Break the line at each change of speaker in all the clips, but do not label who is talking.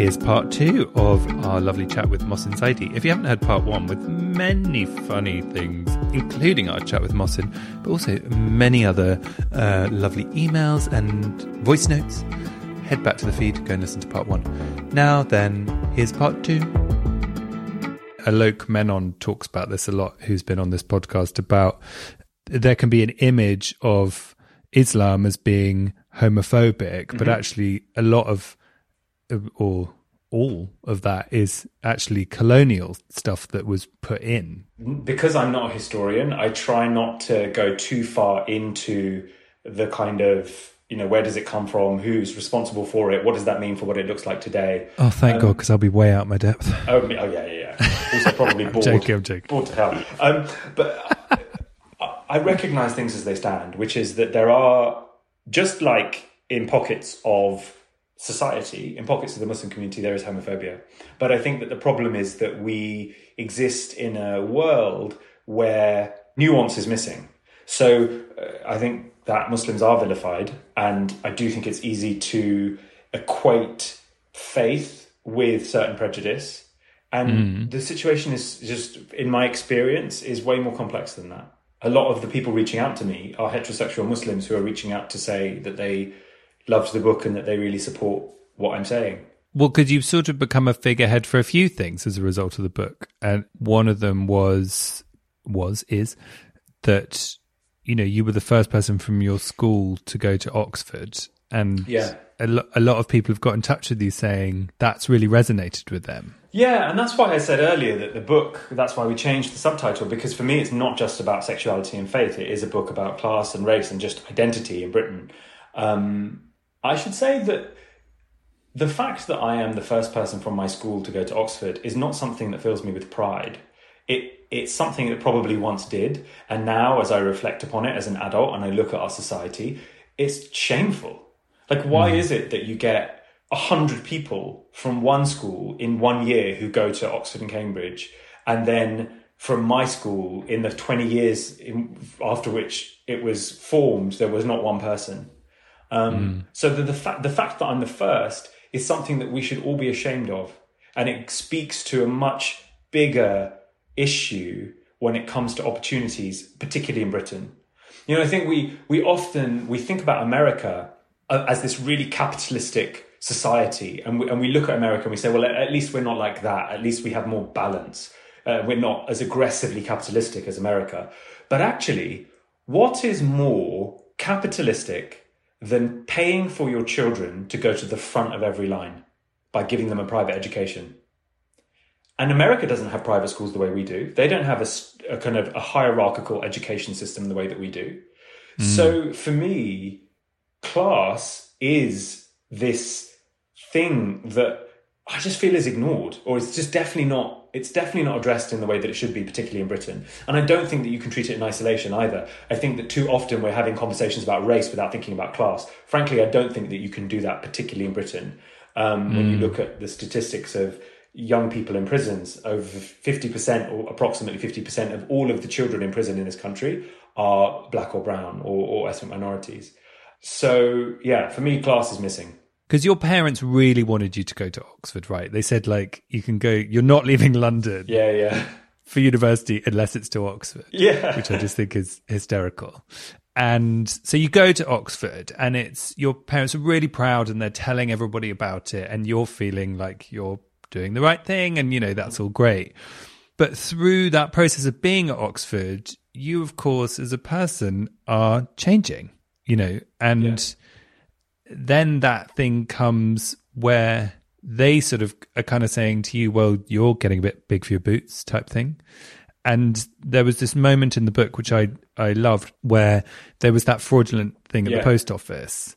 Here's part two of our lovely chat with Mohsin Zaidi. If you haven't heard part one, with many funny things, including our chat with Mohsin, but also many other uh, lovely emails and voice notes, head back to the feed, go and listen to part one. Now then, here's part two. Alok Menon talks about this a lot, who's been on this podcast, about there can be an image of Islam as being homophobic, but actually a lot of or all of that is actually colonial stuff that was put in.
because I'm not a historian, I try not to go too far into the kind of you know where does it come from, who's responsible for it, what does that mean for what it looks like today.
Oh, thank God, because I'll be way out my depth.
Oh, me- oh yeah, yeah, yeah. Also probably bored.
joking, I'm joking.
Bored to hell. Um, but I, I recognise things as they stand, which is that there are just like in pockets of society, in pockets of the Muslim community, there is homophobia. But I think that the problem is that we exist in a world where nuance is missing. So uh, I think that Muslims are vilified, and I do think it's easy to equate faith with certain prejudice. And the situation is just, in my experience, is way more complex than that. A lot of the people reaching out to me are heterosexual Muslims who are reaching out to say that they loved the book and that they really support what I'm saying.
Well, because you've sort of become a figurehead for a few things as a result of the book, and one of them was was is that you know you were the first person from your school to go to Oxford, and
Yeah.
a, lo- a lot of people have got in touch with you saying that's really resonated with them.
Yeah, and that's why I said earlier that the book, that's why we changed the subtitle, because for me it's not just about sexuality and faith, it is a book about class and race and just identity in Britain. Um, I should say that the fact that I am the first person from my school to go to Oxford is not something that fills me with pride. It, it's something that probably once did, and now as I reflect upon it as an adult and I look at our society, it's shameful. Like, why mm. is it that you get a hundred people from one school in one year who go to Oxford and Cambridge, and then from my school in the twenty years in, after which it was formed, there was not one person. Um, So the the fact the fact that I'm the first is something that we should all be ashamed of, and it speaks to a much bigger issue when it comes to opportunities, particularly in Britain. You know, I think we we often we think about America uh, as this really capitalistic society, and we, and we look at America and we say, well, at, at least we're not like that. At least we have more balance. Uh, we're not as aggressively capitalistic as America. But actually, what is more capitalistic than paying for your children to go to the front of every line by giving them a private education? And America doesn't have private schools the way we do. They don't have a kind of a hierarchical education system the way that we do. Mm. So for me, class is this thing that I just feel is ignored, or it's just definitely not. It's definitely not addressed in the way that it should be, particularly in Britain. And I don't think that you can treat it in isolation either. I think that too often we're having conversations about race without thinking about class. Frankly, I don't think that you can do that, particularly in Britain. Um, When you look at the statistics of young people in prisons, over 50% or approximately 50% of all of the children in prison in this country are black or brown or, or ethnic minorities. So, yeah, for me, class is missing.
Because your parents really wanted you to go to Oxford, right? They said like you can go. You're not leaving London
Yeah, yeah.
for university unless it's to Oxford.
Yeah.
which I just think is hysterical. and so you go to Oxford, and it's your parents are really proud, and they're telling everybody about it, and you're feeling like you're doing the right thing, and you know that's all great. But through that process of being at Oxford, you, of course, as a person, are changing, you know, and yeah. Then that thing comes where they sort of are kind of saying to you, well, you're getting a bit big for your boots type thing. And there was this moment in the book, which I, I loved, where there was that fraudulent thing at yeah. the post office.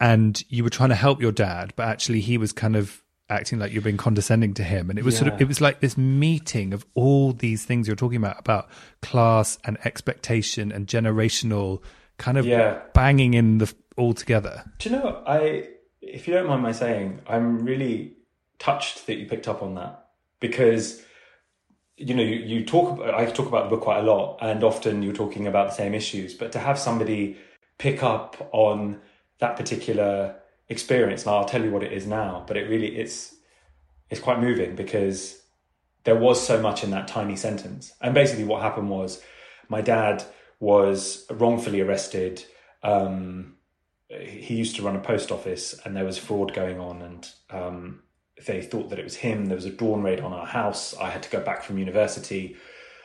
And you were trying to help your dad, but actually he was kind of acting like you're being condescending to him. And it was yeah. sort of, it was like this meeting of all these things you're talking about, about class and expectation and generational kind of yeah. banging in the all together.
Do you know, I, if you don't mind my saying, I'm really touched that you picked up on that because you know you, you talk I talk about the book quite a lot and often you're talking about the same issues but to have somebody pick up on that particular experience and I'll tell you what it is now but it really it's it's quite moving because there was so much in that tiny sentence and basically what happened was my dad was wrongfully arrested um, he used to run a post office and there was fraud going on and um, they thought that it was him there was a dawn raid on our house. I had to go back from university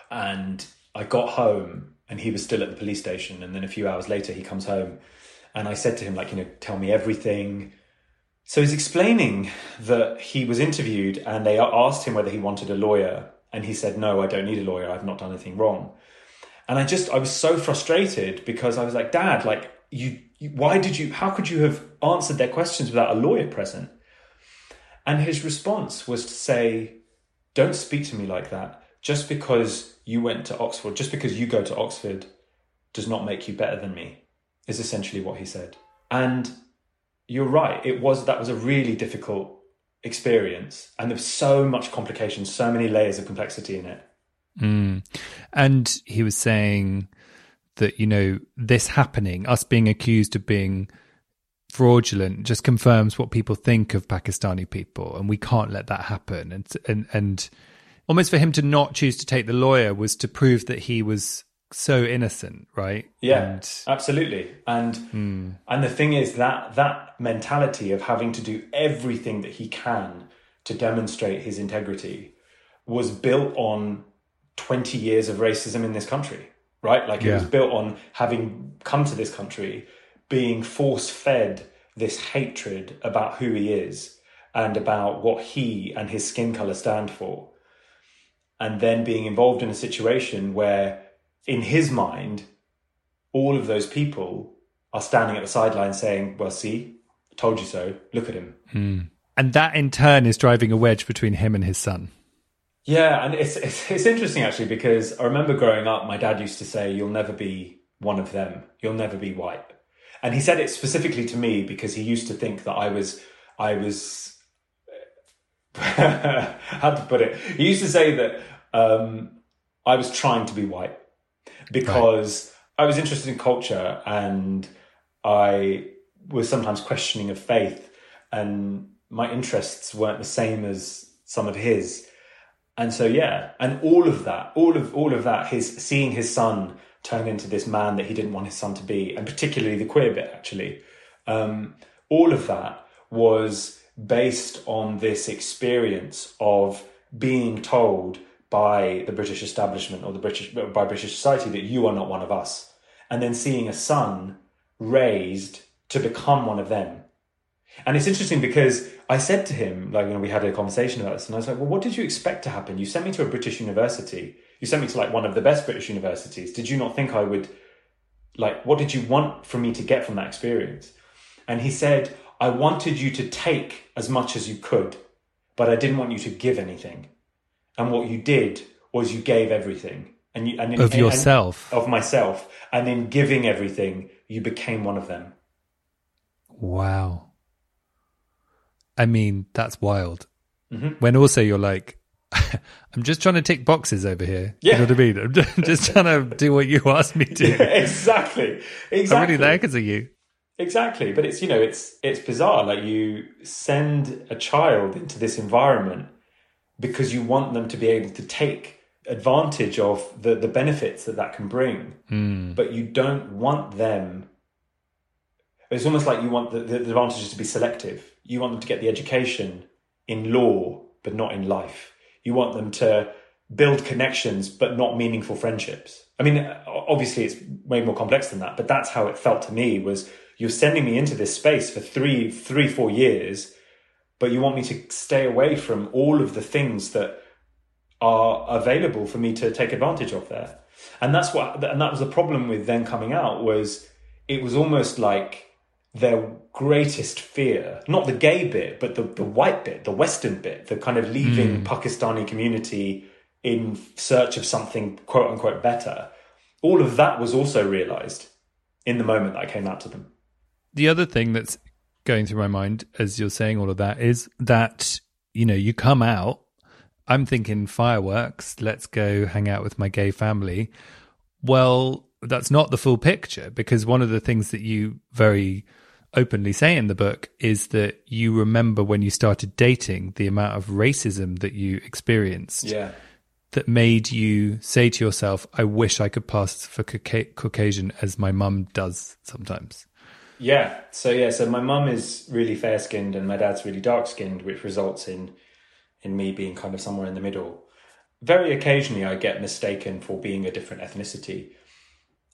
and i got home and he was still at the police station and then a few hours later he comes home and i said to him like you know tell me everything. So he's explaining that he was interviewed and they asked him whether he wanted a lawyer and he said no i don't need a lawyer. I've not done anything wrong. And i just i was so frustrated because i was like dad like you why did you how could you have answered their questions without a lawyer present? And his response was to say don't speak to me like that. Just because you went to oxford just because you go to oxford does not make you better than me is essentially what he said. And you're right it was that was a really difficult experience and there's so much complication so many layers of complexity in it.
Mm. and he was saying that you know this happening, us being accused of being fraudulent, just confirms what people think of Pakistani people, and we can't let that happen. And and and almost for him to not choose to take the lawyer was to prove that he was so innocent, right?
Yeah, and, absolutely. And hmm. and the thing is that that mentality of having to do everything that he can to demonstrate his integrity was built on 20 years of racism in this country right? Like yeah. it was built on having come to this country, being force fed this hatred about who he is and about what he and his skin color stand for. And then being involved in a situation where, in his mind, all of those people are standing at the sideline saying, Well, see, told you so, look at him.
Hmm. And that in turn is driving a wedge between him and his son.
Yeah, and it's, it's it's interesting actually because I remember growing up, my dad used to say, "You'll never be one of them. You'll never be white," and he said it specifically to me because he used to think that I was I was how to put it. He used to say that um, I was trying to be white because right. I was interested in culture and I was sometimes questioning of faith, and my interests weren't the same as some of his and so yeah and all of that all of all of that his seeing his son turn into this man that he didn't want his son to be and particularly the queer bit actually um, all of that was based on this experience of being told by the british establishment or the british by british society that you are not one of us and then seeing a son raised to become one of them and it's interesting because I said to him, like, you know, we had a conversation about this, and I was like, well, what did you expect to happen? You sent me to a British university. You sent me to like one of the best British universities. Did you not think I would, like, what did you want from me to get from that experience? And he said, I wanted you to take as much as you could, but I didn't want you to give anything. And what you did was you gave everything. And you, and
in, of yourself,
and, of myself, and in giving everything, you became one of them.
Wow. I mean, that's wild. Mm-hmm. When also you're like, I'm just trying to tick boxes over here. Yeah. You know what I mean? I'm just, just trying to do what you asked me to.
Yeah, exactly. Exactly.
I'm really there because of you.
Exactly. But it's, you know, it's, it's bizarre. Like you send a child into this environment because you want them to be able to take advantage of the, the benefits that that can bring,
Mm.
but you don't want them. It's almost like you want the, the advantages to be selective. You want them to get the education in law, but not in life. You want them to build connections, but not meaningful friendships. I mean, obviously, it's way more complex than that, but that's how it felt to me. Was you're sending me into this space for three, three, four years, but you want me to stay away from all of the things that are available for me to take advantage of there. And that's what, and that was the problem with then coming out was it was almost like their greatest fear, not the gay bit, but the, the white bit, the Western bit, the kind of leaving hmm. Pakistani community in search of something quote unquote better. All of that was also realized in the moment that I came out to them.
The other thing that's going through my mind as you're saying all of that is that, you know, you come out, I'm thinking fireworks, let's go hang out with my gay family. Well, that's not the full picture because one of the things that you very openly say in the book is that you remember when you started dating the amount of racism that you experienced
Yeah.
that made you say to yourself, I wish I could pass for Cauca- Caucasian as my mum does sometimes.
Yeah. So yeah. So my mum is really fair skinned and my dad's really dark skinned, which results in in me being kind of somewhere in the middle. Very occasionally, I get mistaken for being a different ethnicity,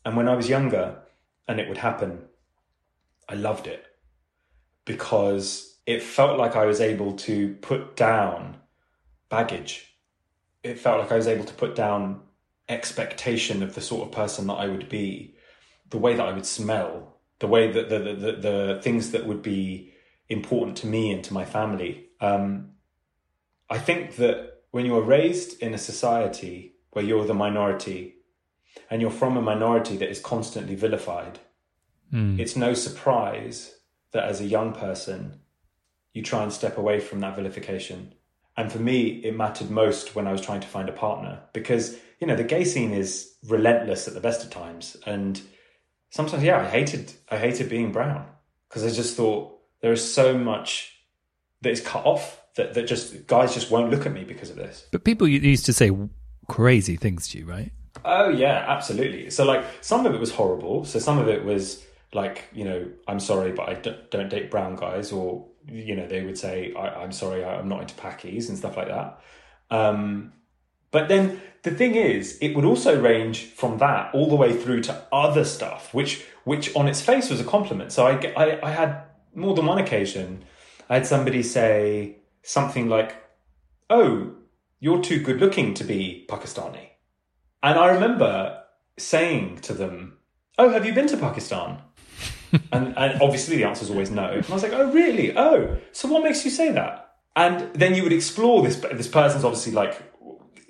and when I was younger, and it would happen, I loved it because it felt like I was able to put down baggage. It felt like I was able to put down expectation of the sort of person that I would be, the way that I would smell, the way that the the, the, the things that would be important to me and to my family. Um, I think that when you are raised in a society where you're the minority and you're from a minority that is constantly vilified, Mm. it's no surprise that as a young person, you try and step away from that vilification. And for me, it mattered most when I was trying to find a partner because, you know, the gay scene is relentless at the best of times. And sometimes, yeah, I hated, I hated being brown because I just thought there is so much that is cut off that, that just guys just won't look at me because of this.
But people used to say crazy things to you, right?
Oh yeah, absolutely. So like some of it was horrible. So some of it was like you know I'm sorry, but i don't date brown guys, or you know they would say I- I'm sorry, I'm not into packies and stuff like that. Um, but then the thing is, it would also range from that all the way through to other stuff, which which on its face was a compliment. So I I, I had more than one occasion. I had somebody say something like, "Oh, you're too good looking to be Pakistani." And I remember saying to them, Oh, have you been to Pakistan? And, and obviously the answer is always no. And I was like, Oh, really? Oh, so what makes you say that? And then you would explore this. This person's obviously like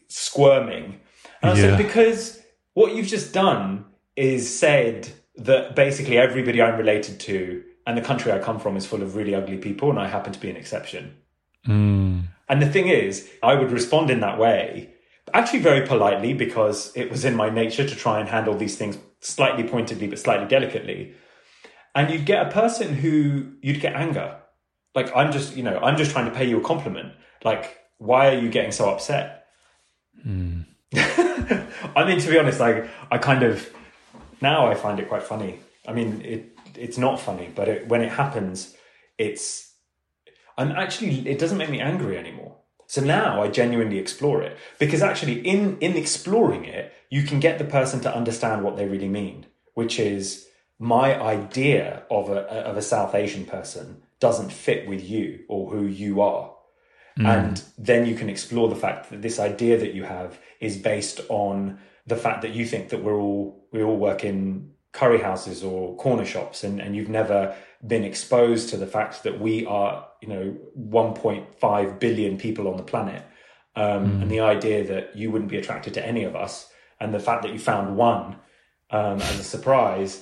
squirming. And I
Yeah.
said, Because what you've just done is said that basically everybody I'm related to and the country I come from is full of really ugly people, and I happen to be an exception. Hmm. And the thing is, I would respond in that way, actually very politely, because it was in my nature to try and handle these things slightly pointedly but slightly delicately. And you'd get a person who you'd get anger. Like, I'm just, you know, I'm just trying to pay you a compliment. Like, why are you getting so upset? Hmm. I mean, to be honest, like, I kind of, now I find it quite funny. I mean, it it's not funny, but it, when it happens, it's I'm actually it doesn't make me angry anymore. So now I genuinely explore it because actually in in exploring it, you can get the person to understand what they really mean, which is my idea of a of a South Asian person doesn't fit with you or who you are. And then you can explore the fact that this idea that you have is based on the fact that you think that we're all we all work in curry houses or corner shops and, and you've never been exposed to the fact that we are, you know, 1.5 billion people on the planet. Um, And the idea that you wouldn't be attracted to any of us and the fact that you found one um, as a surprise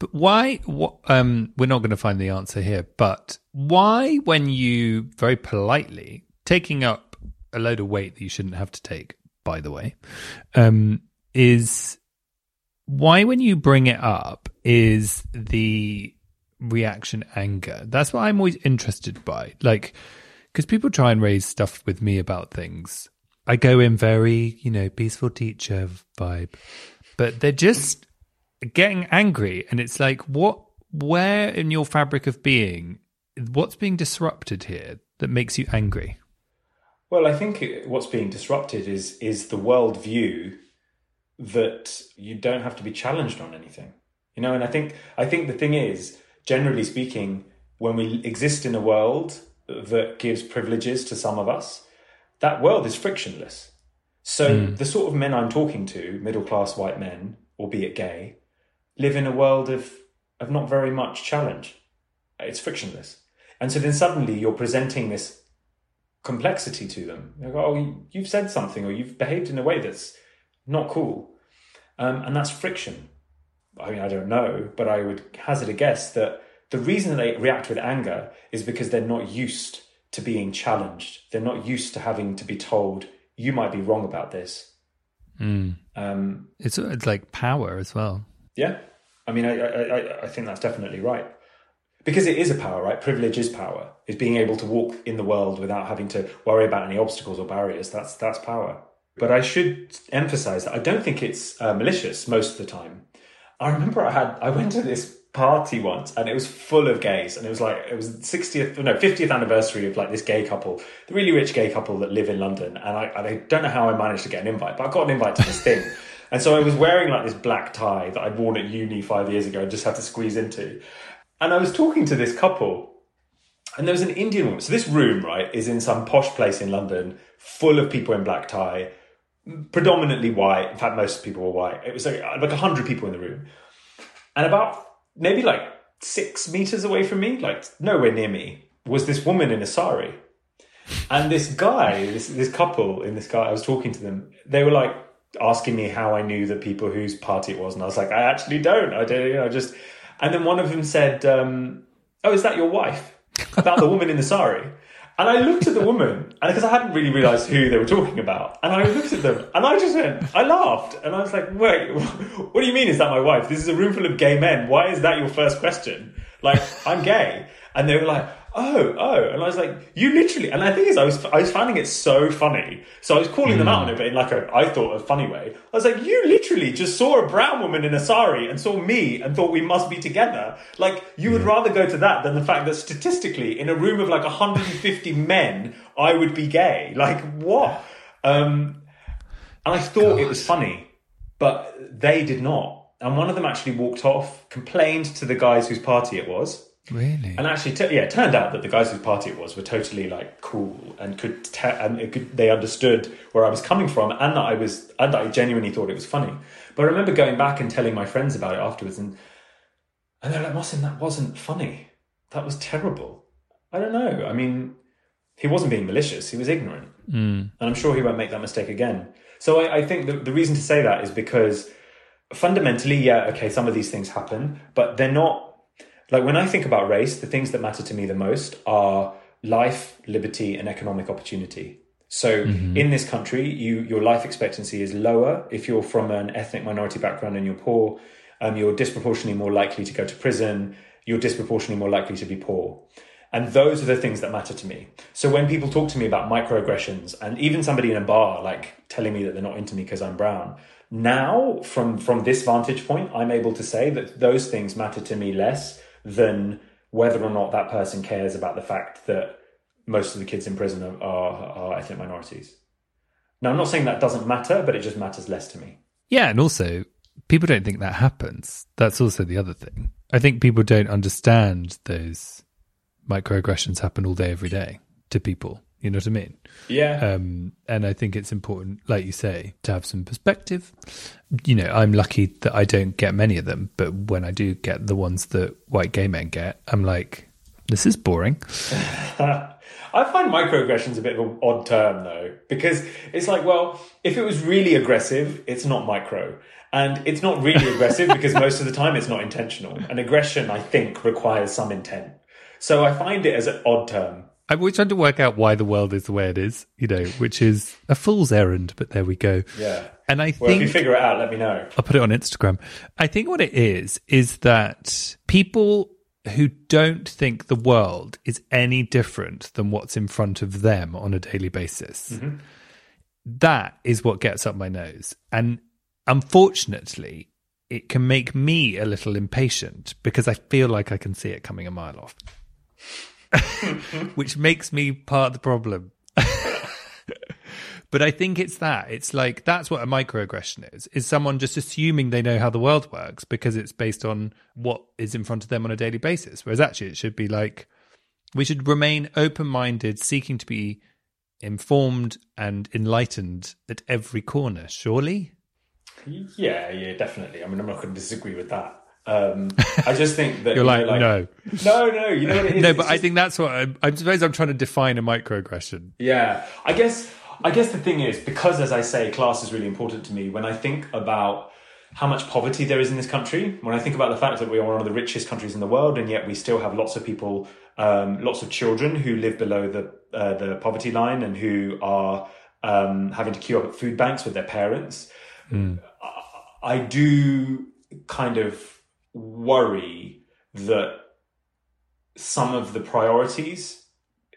But why? What, um, we're not going to find the answer here. But why, when you very politely taking up a load of weight that you shouldn't have to take, by the way, um, is why when you bring it up is the reaction anger? That's what I'm always interested by. Like, because people try and raise stuff with me about things. I go in very, you know, peaceful teacher vibe, but they're just getting angry and it's like what where in your fabric of being what's being disrupted here that makes you angry?
Well i think what's being disrupted is is the worldview that you don't have to be challenged on anything. You know and i think i think the thing is generally speaking when we exist in a world that gives privileges to some of us that world is frictionless. So mm. the sort of men i'm talking to middle class white men albeit gay live in a world of of not very much challenge. It's frictionless, and so then suddenly you're presenting this complexity to them. Go, "Oh, you've said something, or you've behaved in a way that's not cool," um, and that's friction. I mean, I don't know, but I would hazard a guess that the reason that they react with anger is because they're not used to being challenged. They're not used to having to be told, "You might be wrong about this."
Mm. Um, it's it's like power as well.
Yeah, I mean, I, I, I think that's definitely right. Because it is a power, right? Privilege is power. Is being able to walk in the world without having to worry about any obstacles or barriers. That's that's power. But I should emphasize that I don't think it's uh, malicious most of the time. I remember I had I went to this party once and it was full of gays and it was like it was 60th no 50th anniversary of like this gay couple the really rich gay couple that live in london and I, I don't know how i managed to get an invite but i got an invite to this thing And so I was wearing like this black tie that I'd worn at uni five years ago and just had to squeeze into. And I was talking to this couple, and there was an Indian woman. So this room, right, is in some posh place in London, full of people in black tie, predominantly white. In fact, most people were white. It was like uh, like hundred people in the room, and about maybe like six meters away from me, like nowhere near me, was this woman in a sari. And this guy, this this couple in this guy, I was talking to them. They were like asking me how I knew the people whose party it was, and I was like, I actually don't. I don't. You know, just. And then one of them said, um, "Oh, is that your wife?" About the woman in the sari. And I looked at the woman, and because I hadn't really realised who they were talking about, and I looked at them, and I just went, I laughed, and I was like, "Wait, what do you mean? Is that my wife? This is a room full of gay men. Why is that your first question? Like, I'm gay." And they were like, oh, oh. And I was like, you literally, and the thing is, I was, I was finding it so funny. So I was calling mm. them out on it, but in like a, I thought, a funny way. I was like, you literally just saw a brown woman in a sari and saw me and thought we must be together. Like, you would rather go to that than the fact that statistically, in a room of like 150 men, I would be gay. Like, what? Um, and I thought God. it was funny, but they did not. And one of them actually walked off, complained to the guys whose party it was
Really?
And actually, t- yeah, it turned out that the guys whose party it was were totally like cool and could te- and could, they understood where I was coming from and that I was and that I genuinely thought it was funny. But I remember going back and telling my friends about it afterwards, and and they're like, "Mohsin, that wasn't funny. That was terrible." I don't know. I mean, he wasn't being malicious; he was ignorant, mm. and I'm sure he won't make that mistake again. So I, I think the, the reason to say that is because fundamentally, yeah, okay, some of these things happen, but they're not like when I think about race, the things that matter to me the most are life, liberty, and economic opportunity. So mm-hmm. in this country, you your life expectancy is lower if you're from an ethnic minority background and you're poor. Um, you're disproportionately more likely to go to prison. You're disproportionately more likely to be poor. And those are the things that matter to me. So when people talk to me about microaggressions and even somebody in a bar like telling me that they're not into me because I'm brown, now from from this vantage point, I'm able to say that those things matter to me less than whether or not that person cares about the fact that most of the kids in prison are, are, ethnic minorities. Now, I'm not saying that doesn't matter, but it just matters less to me.
Yeah, and also people don't think that happens. That's also the other thing. I think people don't understand those microaggressions happen all day, every day to people. You know what I mean?
Yeah.
Um, and I think it's important, like you say, to have some perspective. You know, I'm lucky that I don't get many of them, but when I do get the ones that white gay men get, I'm like, this is boring.
I find microaggressions a bit of an odd term though, because it's like, well, if it was really aggressive, it's not micro. And it's not really aggressive because most of the time it's not intentional. And aggression, I think, requires some intent. So I find it as an odd term.
I'm always trying to work out why the world is the way it is, you know, which is a fool's errand, but there we go.
Yeah.
And I
Well, if you figure it out, let me know.
I'll put it on Instagram. I think what it is is that people who don't think the world is any different than what's in front of them on a daily basis. Mm-hmm. that is what gets up my nose. And unfortunately, it can make me a little impatient because I feel like I can see it coming a mile off. Which makes me part of the problem. But I think it's that. It's like that's what a microaggression is. Is someone just assuming they know how the world works because it's based on what is in front of them on a daily basis. Whereas actually it should be like we should remain open-minded, seeking to be informed and enlightened at every corner, surely?
Yeah, yeah, definitely. I mean, I'm not going to disagree with that. Um, I just think that
You're
you
like,
know,
no.
no, no. You know what it is?
no,
It's
but I
just-
think that's what I'm, I suppose I'm trying to define a microaggression.
Yeah, I guess I guess the thing is because, as I say, class is really important to me. When I think about how much poverty there is in this country, when I think about the fact that we are one of the richest countries in the world, and yet we still have lots of people, um, lots of children who live below the uh, the poverty line and who are um, having to queue up at food banks with their parents. I, I do kind of worry that some of the priorities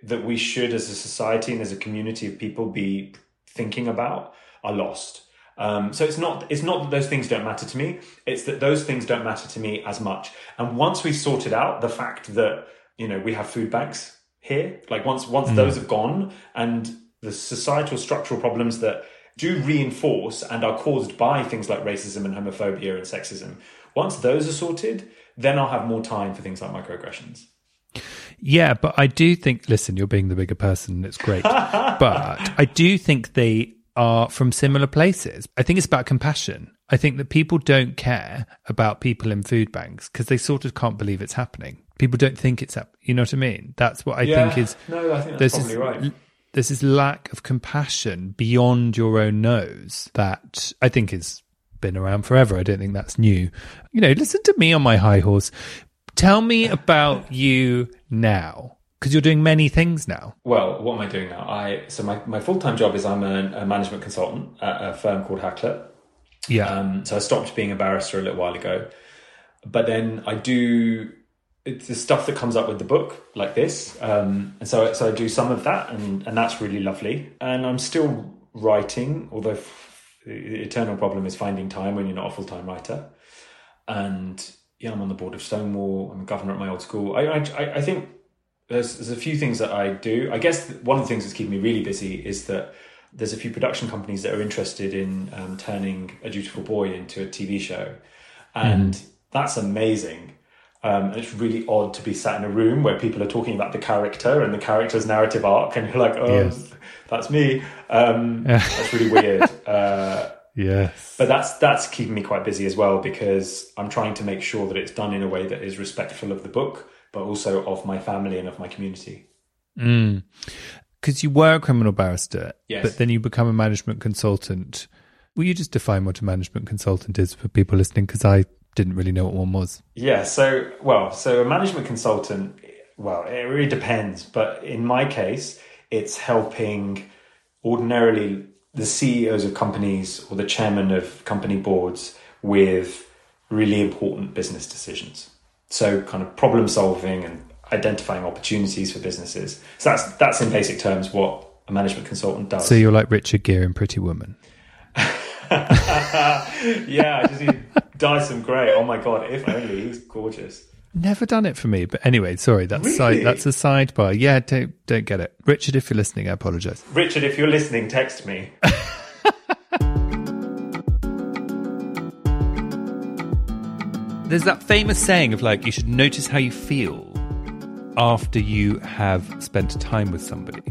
that we should as a society and as a community of people be thinking about are lost. Um, so it's not it's not that those things don't matter to me it's that those things don't matter to me as much. And once we've sorted out the fact that you know we have food banks here like once once those have gone and the societal structural problems that do reinforce and are caused by things like racism and homophobia and sexism once those are sorted then i'll have more time for things like microaggressions
Yeah, but I do think, listen, you're being the bigger person, and it's great. but I do think they are from similar places. I think it's about compassion. I think that people don't care about people in food banks because they sort of can't believe it's happening. People don't think it's up. You know what I mean? That's what I
Yeah.
think is.
No, I think that's probably
this,
right.
There's this lack of compassion beyond your own nose that I think has been around forever. I don't think that's new. You know, listen to me on my high horse. Tell me about you now because you're doing many things now.
Well, what am I doing now? I so my, my full time job is I'm a, a management consultant at a firm called Hackler.
Yeah.
Um, so I stopped being a barrister a little while ago, but then I do it's the stuff that comes up with the book like this, um, and so so I do some of that, and and that's really lovely. And I'm still writing, although f- the eternal problem is finding time when you're not a full time writer. And yeah, I'm on the board of Stonewall. I'm a governor at my old school. I I, I think there's there's a few things that I do. I guess one of the things that's keeping me really busy is that there's a few production companies that are interested in um, turning a dutiful boy into a TV show, and that's amazing. Um, and it's really odd to be sat in a room where people are talking about the character and the character's narrative arc, and you're like, "Oh,
Yes.
that's me." Um, that's really weird. Uh,
yes.
but that's that's keeping me quite busy as well because I'm trying to make sure that it's done in a way that is respectful of the book, but also of my family and of my community.
Because you were a criminal barrister,
Yes.
but then you become a management consultant. Will you just define what a management consultant is for people listening? Because I didn't really know what one was.
Yeah, so well, so a management consultant, well, it really depends, but in my case, it's helping ordinarily the CEOs of companies or the chairman of company boards with really important business decisions. So kind of problem solving and identifying opportunities for businesses. So that's that's in basic terms what a management consultant does.
So you're like Richard Gere in Pretty Woman.
yeah, I just need Dyson Gray. Oh my god, if only he's gorgeous.
Never done it for me, but anyway, sorry. That's
Really?
side, that's a sidebar. Yeah, don't don't get it, Richard. If you're listening, I apologise.
Richard, if you're listening, text me.
There's that famous saying of like you should notice how you feel after you have spent time with somebody,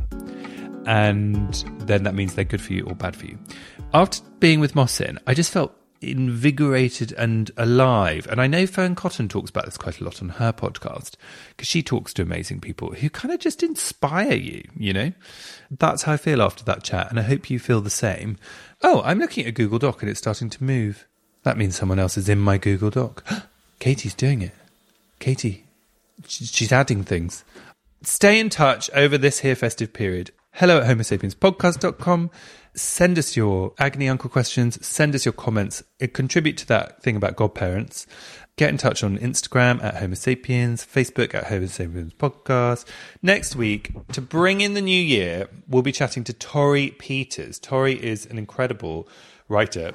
and then that means they're good for you or bad for you. After being with Mohsin, I just felt invigorated and alive. And I know Fearne Cotton talks about this quite a lot on her podcast because she talks to amazing people who kind of just inspire you, you know? That's how I feel after that chat. And I hope you feel the same. Oh, I'm looking at a Google Doc and it's starting to move. That means someone else is in my Google Doc. Katie's doing it. Katie, she's adding things. Stay in touch over this here festive period. Hello at homosapienspodcast.com. Send us your agony uncle questions. Send us your comments. Contribute to that thing about godparents. Get in touch on Instagram at Homo Sapiens, Facebook at Homo Sapiens Podcast. Next week, to bring in the new year, we'll be chatting to Torrey Peters. Tori is an incredible writer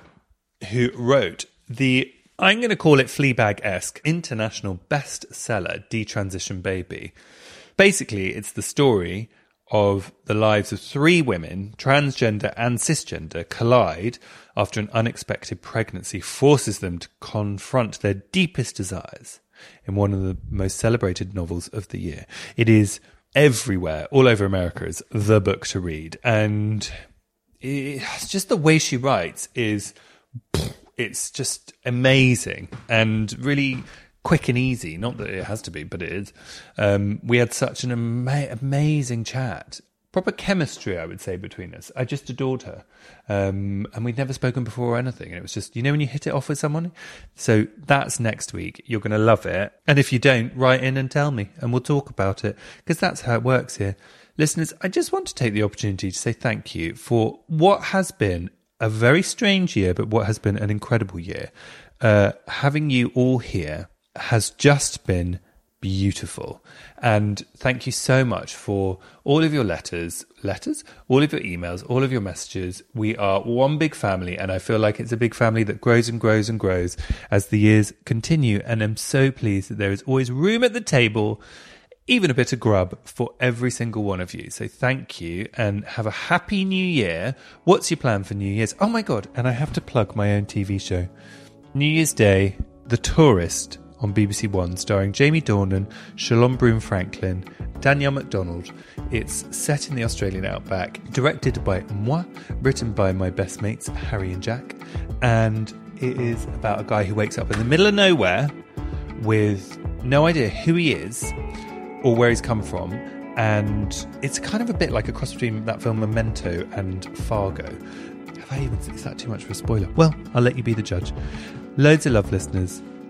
who wrote the I'm going to call it Fleabag esque international bestseller, Detransition Baby. Basically, it's the story of the lives of three women, transgender and cisgender, collide after an unexpected pregnancy forces them to confront their deepest desires in one of the most celebrated novels of the year. It is everywhere, all over America, is the book to read. And it's just the way she writes is it's just amazing and really quick and easy. Not that it has to be, but it is. Um, we had such an ama- amazing chat. Proper chemistry, I would say, between us. I just adored her. Um, and we'd never spoken before or anything. And it was just, you know, when you hit it off with someone? So that's next week. You're going to love it. And if you don't, write in and tell me, and we'll talk about it, because that's how it works here. Listeners, I just want to take the opportunity to say thank you for what has been a very strange year, but what has been an incredible year. Uh, having you all here has just been beautiful. And thank you so much for all of your letters, letters, all of your emails, all of your messages. We are one big family, and I feel like it's a big family that grows and grows and grows as the years continue. And I'm so pleased that there is always room at the table even a bit of grub for every single one of you. So thank you and have a happy new year. What's your plan for New Year's? Oh my God. And I have to plug my own TV show. New Year's Day, The Tourist on BBC One, starring Jamie Dornan, Shalom Brune-Franklin, Danielle MacDonald. It's set in the Australian outback, directed by moi, written by my best mates, Harry and Jack. And it is about a guy who wakes up in the middle of nowhere with no idea who he is or where he's come from. And it's kind of a bit like a cross between that film Memento and Fargo. Have I even, is that too much of a spoiler? Well, I'll let you be the judge. Loads of love, listeners.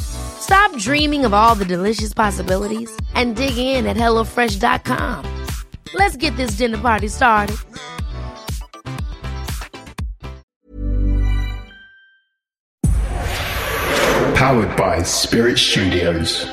Stop dreaming of all the delicious possibilities and dig in at HelloFresh.com. Let's get this dinner party started.
Powered by Spirit Studios.